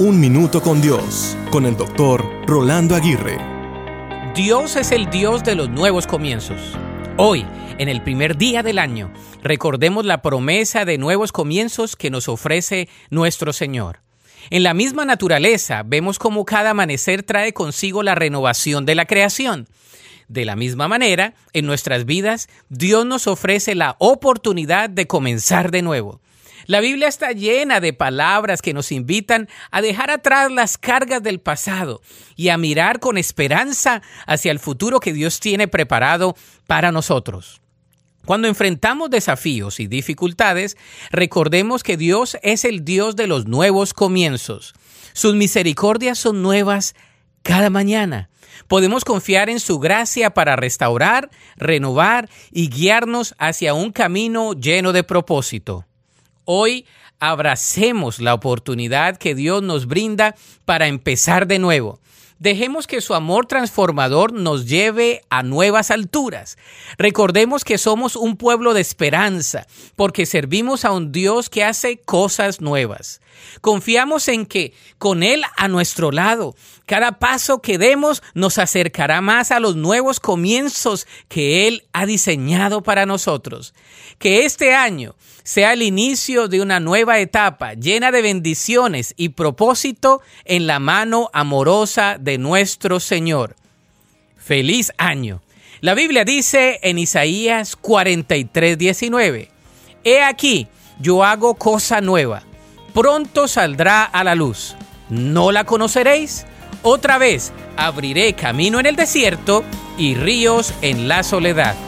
Un Minuto con Dios, con el doctor Rolando Aguirre. Dios es el Dios de los nuevos comienzos. Hoy, en el primer día del año, recordemos la promesa de nuevos comienzos que nos ofrece nuestro Señor. En la misma naturaleza vemos cómo cada amanecer trae consigo la renovación de la creación. De la misma manera, en nuestras vidas, Dios nos ofrece la oportunidad de comenzar de nuevo. La Biblia está llena de palabras que nos invitan a dejar atrás las cargas del pasado y a mirar con esperanza hacia el futuro que Dios tiene preparado para nosotros. Cuando enfrentamos desafíos y dificultades, recordemos que Dios es el Dios de los nuevos comienzos. Sus misericordias son nuevas cada mañana. Podemos confiar en su gracia para restaurar, renovar y guiarnos hacia un camino lleno de propósito. Hoy abracemos la oportunidad que Dios nos brinda para empezar de nuevo. Dejemos que su amor transformador nos lleve a nuevas alturas. Recordemos que somos un pueblo de esperanza, porque servimos a un Dios que hace cosas nuevas. Confiamos en que, con Él a nuestro lado, cada paso que demos nos acercará más a los nuevos comienzos que Él ha diseñado para nosotros. Que este año sea el inicio de una nueva etapa llena de bendiciones y propósito en la mano amorosa de nuestro Señor. Feliz año. La Biblia dice en Isaías 43, 19, He aquí, yo hago cosa nueva, pronto saldrá a la luz. ¿No la conoceréis? Otra vez abriré camino en el desierto y ríos en la soledad.